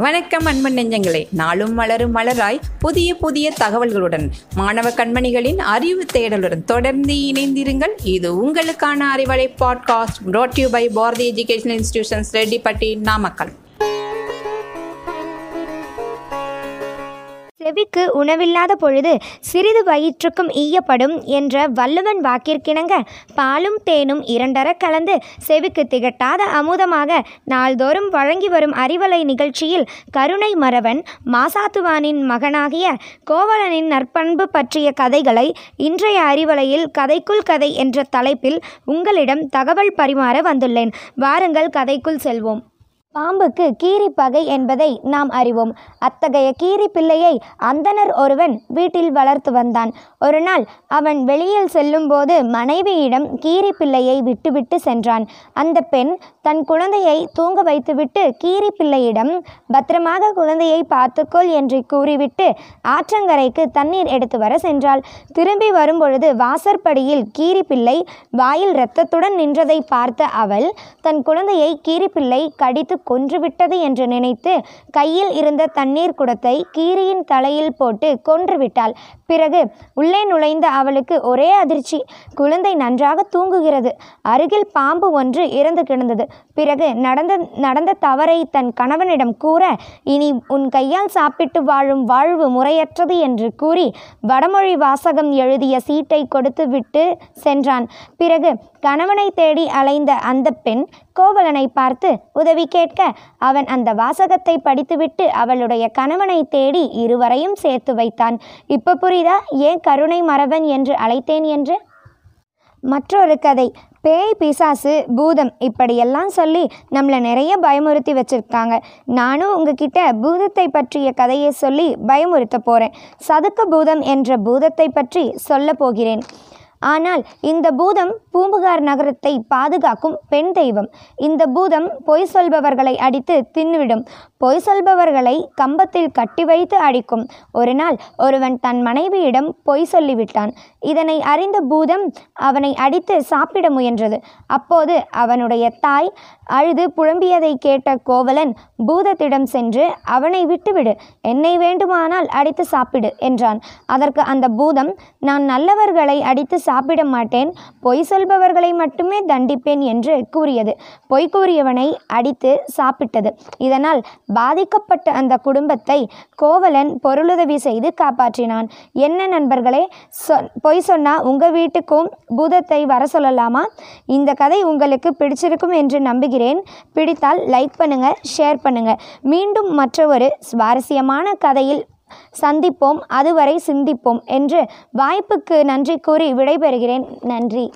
வணக்கம் அன்பன் நெஞ்சங்களே. நாளும் மலரும் மலராய் புதிய புதிய தகவல்களுடன் மாணவ கண்மணிகளின் அறிவு தேடலுடன் தொடர்ந்து இணைந்திருங்கள். இது உங்களுக்கான Arivalai podcast brought you by Bharathi education institutions Rettipatti Namakkal. செவிக்கு உணவில்லாத பொழுது சிறிது வயிற்றுக்கும் ஈயப்படும் என்ற வள்ளுவன் வாக்கிற்கிணங்க பாலும் தேனும் இரண்டர கலந்து செவிக்கு திகட்டாத அமுதமாக நாள்தோறும் வழங்கி வரும் அறிவலை நிகழ்ச்சியில் கருணை மறவன் மாசாத்துவானின் மகனாகிய கோவலனின் நற்பண்பு பற்றிய கதைகளை இன்றைய அறிவலையில் கதைக்குள் கதை என்ற தலைப்பில் உங்களிடம் தகவல் பரிமாற வந்துள்ளேன். வாருங்கள் கதைக்குள் செல்வோம். பாம்புக்கு கீரி பகை என்பதை நாம் அறிவோம். அத்தகைய கீரி பிள்ளையை அந்தணர் ஒருவன் வீட்டில் வளர்த்து வந்தான். ஒரு நாள் அவன் வெளியில் செல்லும்போது மனைவியிடம் கீரி பிள்ளையை விட்டுவிட்டு சென்றான். அந்த பெண் தன் குழந்தையை தூங்க வைத்துவிட்டு கீரி பிள்ளையிடம் பத்திரமாக குழந்தையை பார்த்துக்கொள் என்று கூறிவிட்டு ஆற்றங்கரைக்கு தண்ணீர் எடுத்து வர சென்றாள். திரும்பி வரும்பொழுது வாசற்படியில் கீரி பிள்ளை வாயில் இரத்தத்துடன் நின்றதை பார்த்த அவள் தன் குழந்தையை கீரிப்பிள்ளை கடித்து கொன்றுவிட்டது என்று நினைத்து கையில் இருந்த தண்ணீர் குடத்தை கீரியின் தலையில் போட்டு கொன்றுவிட்டாள். பிறகு உள்ளே நுழைந்த அவளுக்கு ஒரே அதிர்ச்சி. குழந்தை நன்றாக தூங்குகிறது. அருகில் பாம்பு ஒன்று இறந்து கிடந்தது. பிறகு நடந்த நடந்த தவறை தன் கணவனிடம் கூற இனி உன் கையால் சாப்பிட்டு வாழும் வாழ்வு முறையற்றது என்று கூறி வடமொழி வாசகம் எழுதிய சீட்டை கொடுத்து விட்டு சென்றான். பிறகு கணவனை தேடி அலைந்த அந்த பெண் கோவலனை பார்த்து உதவி கேட்க அவன் அந்த வாசகத்தை படித்துவிட்டு அவளுடைய கணவனை தேடி இருவரையும் சேர்த்து வைத்தான். இப்போ புரியுதா? ஏன் கருணை மறவன் என்று அழைத்தேன் என்று? மற்றொரு கதை. பேய் பிசாசு பூதம் இப்படியெல்லாம் சொல்லி நம்மளை நிறைய பயமுறுத்தி வச்சுருக்காங்க. நானும் உங்ககிட்ட பூதத்தை பற்றிய கதையை சொல்லி பயமுறுத்த போகிறேன் சதுக்க பூதம் என்ற பூதத்தை பற்றி சொல்ல போகிறேன். ஆனால் இந்த பூதம் பூம்புகார் நகரத்தை பாதுகாக்கும் பெண் தெய்வம். இந்த பூதம் பொய் சொல்பவர்களை அடித்து தின்னுவிடும். பொய் சொல்பவர்களை கம்பத்தில் கட்டி வைத்து அடிக்கும். ஒரு நாள் ஒருவன் தன் மனைவியிடம் பொய் சொல்லிவிட்டான். இதனை அறிந்த பூதம் அவனை அடித்து சாப்பிட முயன்றது. அப்போது அவனுடைய தாய் அழுது புழம்பியதை கேட்ட கோவலன் பூதத்திடம் சென்று அவனை விட்டுவிடு என்னை வேண்டுமானால் அடித்து சாப்பிடு என்றான். அதற்கு அந்த பூதம் நான் நல்லவர்களை அடித்து சாப்பிட மாட்டேன் பொய் சொல்பவர்களை மட்டுமே தண்டிப்பேன் என்று கூறியது. பொய் கூறியவனை அடித்து சாப்பிட்டது. இதனால் பாதிக்கப்பட்ட அந்த குடும்பத்தை கோவலன் பொருளுதவி செய்து காப்பாற்றினான். என்ன நண்பர்களே சொ பொய் சொன்னா உங்கள் வீட்டுக்கும் பூதத்தை வர சொல்லலாமா? இந்த கதை உங்களுக்கு பிடிச்சிருக்கும் என்று நம்புகிறேன். பிடித்தால் லைக் பண்ணுங்க ஷேர் பண்ணுங்க. மீண்டும் மற்ற ஒரு சுவாரஸ்யமான கதையில் சந்திப்போம் அதுவரை சிந்திப்போம் என்று வாய்ப்புக்கு நன்றி கூறி விடைபெறுகிறேன். நன்றி.